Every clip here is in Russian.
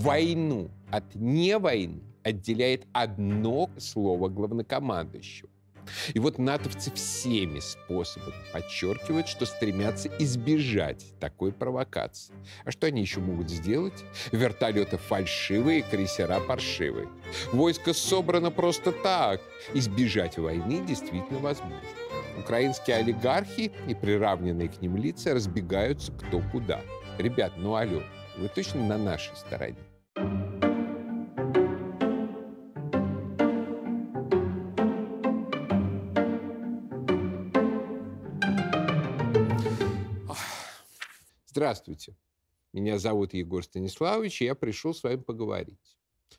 войну от не войны отделяет одно слово главнокомандующего. И вот натовцы всеми способами подчеркивают, что стремятся избежать такой провокации. А что они еще могут сделать? Вертолеты фальшивые, крейсера паршивые. Войско собрано просто так. Избежать войны действительно возможно. Украинские олигархи и приравненные к ним лица разбегаются кто куда. Ребят, ну алло, вы точно на нашей стороне? Здравствуйте. Меня зовут Егор Станиславович, и я пришел с вами поговорить.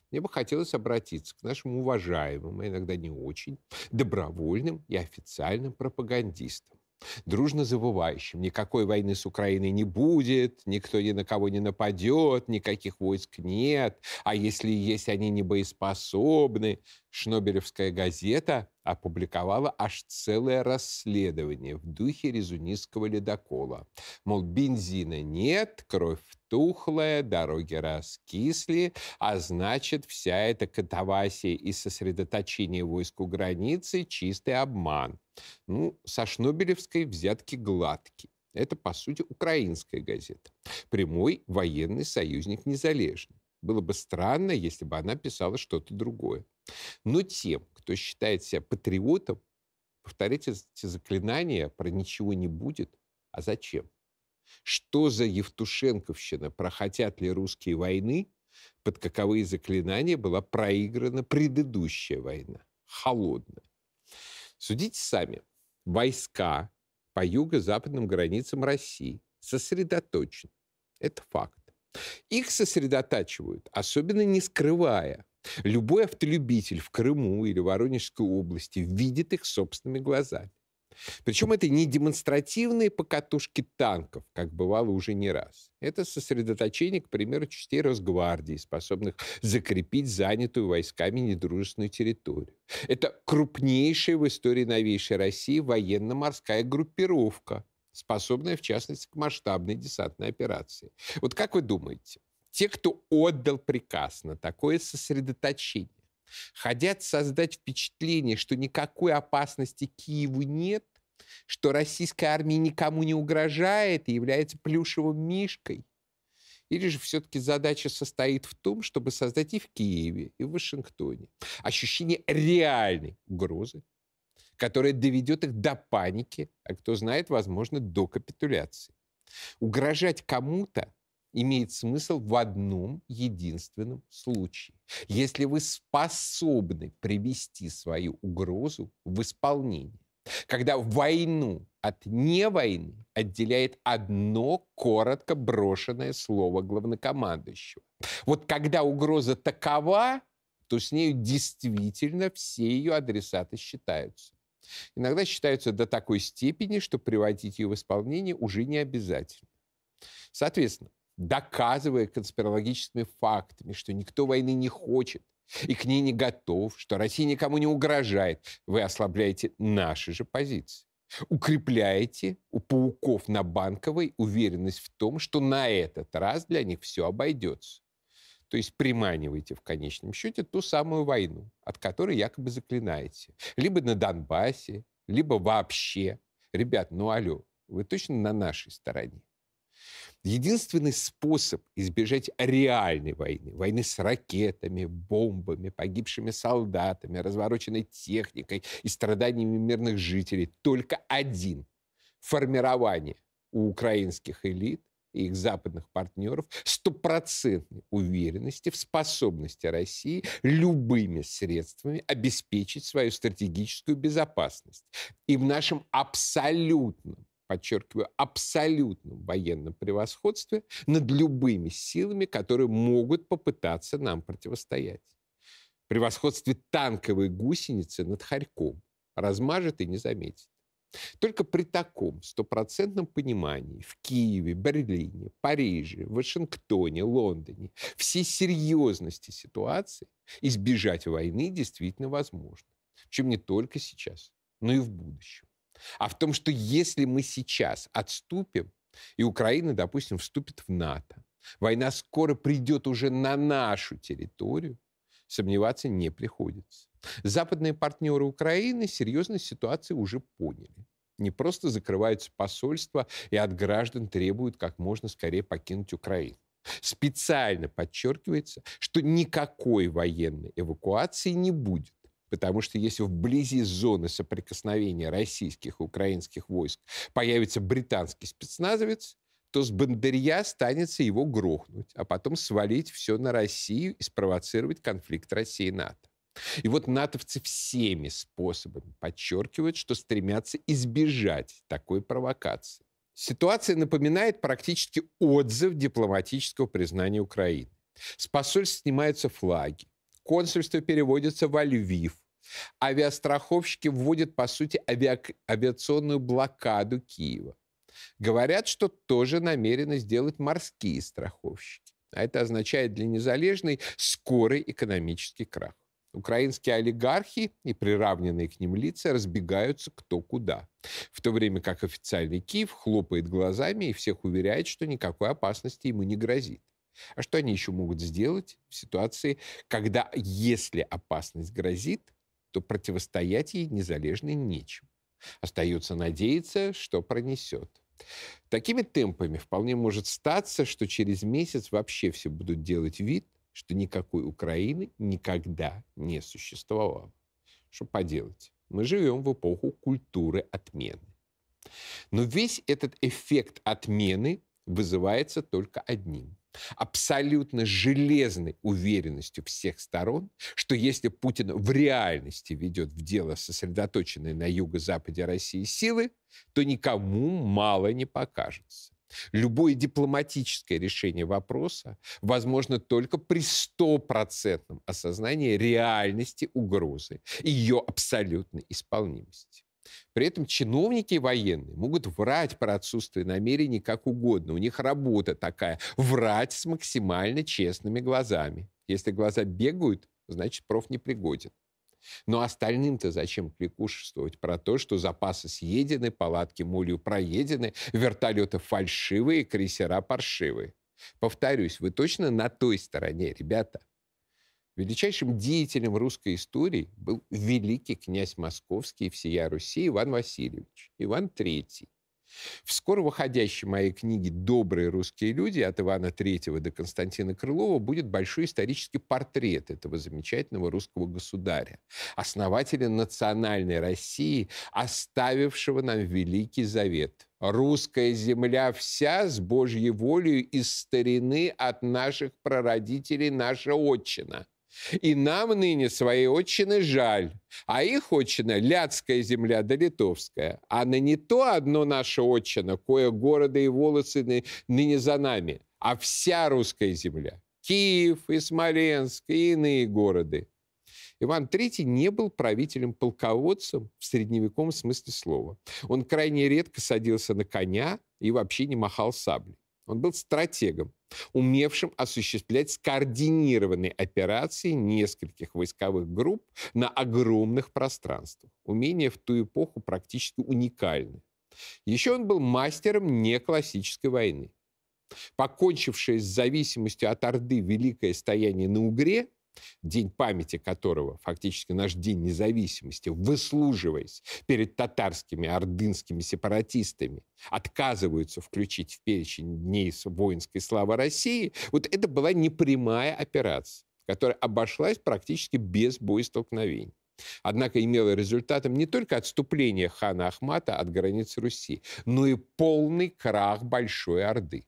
Мне бы хотелось обратиться к нашим уважаемым, а иногда не очень, добровольным и официальным пропагандистам дружно завывающим. Никакой войны с Украиной не будет, никто ни на кого не нападет, никаких войск нет, а если есть, они не боеспособны. Шнобелевская газета опубликовала аж целое расследование в духе резунистского ледокола. Мол, бензина нет, кровь тухлая, дороги раскисли, а значит, вся эта катавасия и сосредоточение войск у границы – чистый обман. Ну, со Шнобелевской взятки гладкие. Это, по сути, украинская газета. Прямой военный союзник незалежный. Было бы странно, если бы она писала что-то другое. Но тем, кто считает себя патриотом, повторять эти заклинания про ничего не будет. А зачем? Что за Евтушенковщина? Прохотят ли русские войны? Под каковые заклинания была проиграна предыдущая война? Холодная. Судите сами. Войска по юго-западным границам России сосредоточены. Это факт. Их сосредотачивают, особенно не скрывая. Любой автолюбитель в Крыму или Воронежской области видит их собственными глазами. Причем это не демонстративные покатушки танков, как бывало уже не раз. Это сосредоточение, к примеру, частей Росгвардии, способных закрепить занятую войсками недружественную территорию. Это крупнейшая в истории новейшей России военно-морская группировка, способная, в частности, к масштабной десантной операции. Вот как вы думаете, те, кто отдал приказ на такое сосредоточение, хотят создать впечатление, что никакой опасности Киеву нет, что российская армия никому не угрожает и является плюшевым мишкой? Или же все-таки задача состоит в том, чтобы создать и в Киеве, и в Вашингтоне ощущение реальной угрозы, которая доведет их до паники, а кто знает, возможно, до капитуляции. Угрожать кому-то имеет смысл в одном единственном случае. Если вы способны привести свою угрозу в исполнение. Когда войну от не войны отделяет одно коротко брошенное слово главнокомандующего. Вот когда угроза такова, то с нею действительно все ее адресаты считаются. Иногда считаются до такой степени, что приводить ее в исполнение уже не обязательно. Соответственно, доказывая конспирологическими фактами, что никто войны не хочет и к ней не готов, что Россия никому не угрожает, вы ослабляете наши же позиции. Укрепляете у пауков на банковой уверенность в том, что на этот раз для них все обойдется. То есть приманиваете в конечном счете ту самую войну, от которой якобы заклинаете. Либо на Донбассе, либо вообще. Ребят, ну алло, вы точно на нашей стороне? Единственный способ избежать реальной войны, войны с ракетами, бомбами, погибшими солдатами, развороченной техникой и страданиями мирных жителей, только один – формирование у украинских элит и их западных партнеров стопроцентной уверенности в способности России любыми средствами обеспечить свою стратегическую безопасность. И в нашем абсолютном подчеркиваю, абсолютном военном превосходстве над любыми силами, которые могут попытаться нам противостоять. Превосходстве танковой гусеницы над Харьком размажет и не заметит. Только при таком стопроцентном понимании в Киеве, Берлине, Париже, Вашингтоне, Лондоне всей серьезности ситуации избежать войны действительно возможно. Причем не только сейчас, но и в будущем а в том, что если мы сейчас отступим, и Украина, допустим, вступит в НАТО, война скоро придет уже на нашу территорию, сомневаться не приходится. Западные партнеры Украины серьезность ситуации уже поняли. Не просто закрываются посольства и от граждан требуют как можно скорее покинуть Украину. Специально подчеркивается, что никакой военной эвакуации не будет. Потому что если вблизи зоны соприкосновения российских и украинских войск появится британский спецназовец, то с Бандерья станется его грохнуть, а потом свалить все на Россию и спровоцировать конфликт России и НАТО. И вот натовцы всеми способами подчеркивают, что стремятся избежать такой провокации. Ситуация напоминает практически отзыв дипломатического признания Украины. С посольств снимаются флаги, консульство переводится во Львив, авиастраховщики вводят, по сути, авиа... авиационную блокаду Киева. Говорят, что тоже намерены сделать морские страховщики. А это означает для незалежной скорый экономический крах. Украинские олигархи и приравненные к ним лица разбегаются кто куда. В то время как официальный Киев хлопает глазами и всех уверяет, что никакой опасности ему не грозит. А что они еще могут сделать в ситуации, когда, если опасность грозит, то противостоять ей незалежно нечем? Остается надеяться, что пронесет. Такими темпами вполне может статься, что через месяц вообще все будут делать вид, что никакой Украины никогда не существовало. Что поделать? Мы живем в эпоху культуры отмены. Но весь этот эффект отмены вызывается только одним абсолютно железной уверенностью всех сторон, что если Путин в реальности ведет в дело сосредоточенные на юго-западе России силы, то никому мало не покажется. Любое дипломатическое решение вопроса возможно только при стопроцентном осознании реальности угрозы и ее абсолютной исполнимости. При этом чиновники военные могут врать про отсутствие намерений как угодно. У них работа такая – врать с максимально честными глазами. Если глаза бегают, значит, проф не пригоден. Но остальным-то зачем кликушествовать про то, что запасы съедены, палатки молью проедены, вертолеты фальшивые, крейсера паршивые? Повторюсь, вы точно на той стороне, ребята. Величайшим деятелем русской истории был великий князь московский и всея Руси Иван Васильевич, Иван III. В скоро выходящей моей книге «Добрые русские люди» от Ивана III до Константина Крылова будет большой исторический портрет этого замечательного русского государя, основателя национальной России, оставившего нам Великий Завет. «Русская земля вся с Божьей волею из старины от наших прародителей наша отчина». И нам ныне своей отчины жаль, а их отчина – Ляцкая земля да Литовская. А на не то одно наше отчина, кое города и волосы ныне за нами, а вся русская земля. Киев и Смоленск и иные города. Иван III не был правителем-полководцем в средневековом смысле слова. Он крайне редко садился на коня и вообще не махал саблей. Он был стратегом, умевшим осуществлять скоординированные операции нескольких войсковых групп на огромных пространствах. Умение в ту эпоху практически уникальны. Еще он был мастером неклассической войны. Покончившее с зависимостью от Орды великое стояние на Угре – день памяти которого, фактически наш день независимости, выслуживаясь перед татарскими ордынскими сепаратистами, отказываются включить в перечень дней воинской славы России, вот это была непрямая операция, которая обошлась практически без боестолкновений. Однако имела результатом не только отступление хана Ахмата от границ Руси, но и полный крах Большой Орды.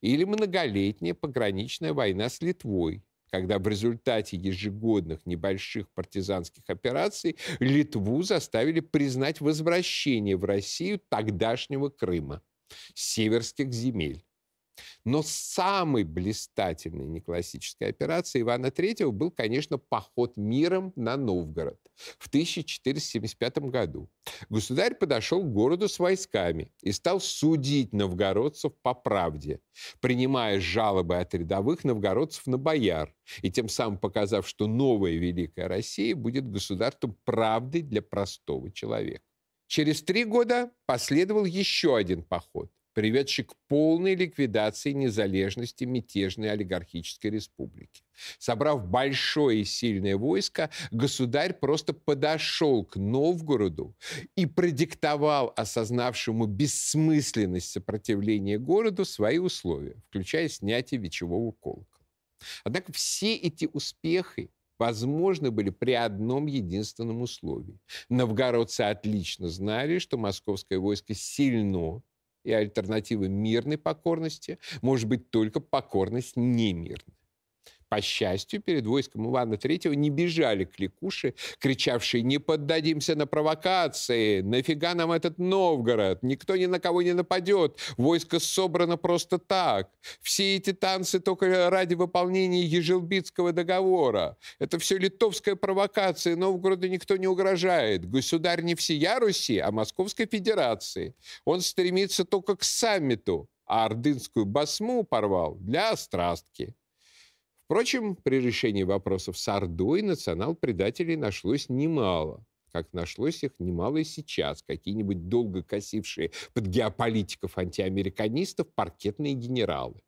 Или многолетняя пограничная война с Литвой, когда в результате ежегодных небольших партизанских операций Литву заставили признать возвращение в Россию тогдашнего Крыма, северских земель. Но самой блистательной неклассической операцией Ивана III был, конечно, поход миром на Новгород в 1475 году. Государь подошел к городу с войсками и стал судить новгородцев по правде, принимая жалобы от рядовых новгородцев на бояр, и тем самым показав, что новая Великая Россия будет государством правды для простого человека. Через три года последовал еще один поход приведший к полной ликвидации незалежности мятежной олигархической республики. Собрав большое и сильное войско, государь просто подошел к Новгороду и продиктовал осознавшему бессмысленность сопротивления городу свои условия, включая снятие вечевого колокола. Однако все эти успехи возможны были при одном единственном условии. Новгородцы отлично знали, что московское войско сильно, и альтернатива мирной покорности может быть только покорность немирной. По счастью, перед войском Ивана III не бежали кликуши, кричавшие «Не поддадимся на провокации! Нафига нам этот Новгород? Никто ни на кого не нападет! Войско собрано просто так! Все эти танцы только ради выполнения Ежелбитского договора! Это все литовская провокация, Новгороду никто не угрожает! Государь не всея Руси, а Московской Федерации! Он стремится только к саммиту, а ордынскую басму порвал для острастки!» Впрочем, при решении вопросов с Ордой национал-предателей нашлось немало, как нашлось их немало и сейчас, какие-нибудь долго косившие под геополитиков-антиамериканистов паркетные генералы.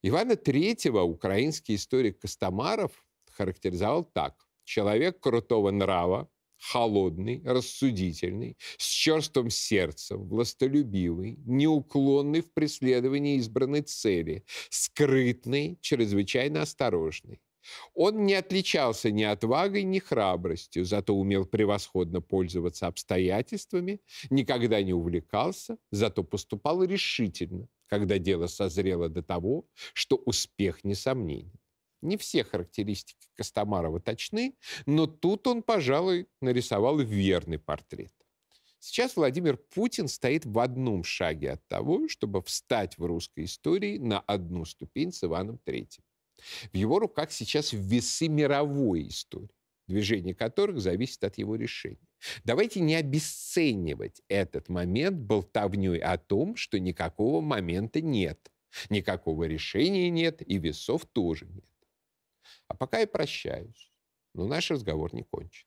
Ивана III украинский историк Костомаров характеризовал так. Человек крутого нрава, холодный, рассудительный, с черствым сердцем, властолюбивый, неуклонный в преследовании избранной цели, скрытный, чрезвычайно осторожный. Он не отличался ни отвагой, ни храбростью, зато умел превосходно пользоваться обстоятельствами, никогда не увлекался, зато поступал решительно, когда дело созрело до того, что успех несомненен. Не все характеристики Костомарова точны, но тут он, пожалуй, нарисовал верный портрет. Сейчас Владимир Путин стоит в одном шаге от того, чтобы встать в русской истории на одну ступень с Иваном III. В его руках сейчас весы мировой истории, движение которых зависит от его решений. Давайте не обесценивать этот момент болтовней о том, что никакого момента нет, никакого решения нет и весов тоже нет. А пока я прощаюсь. Но наш разговор не кончен.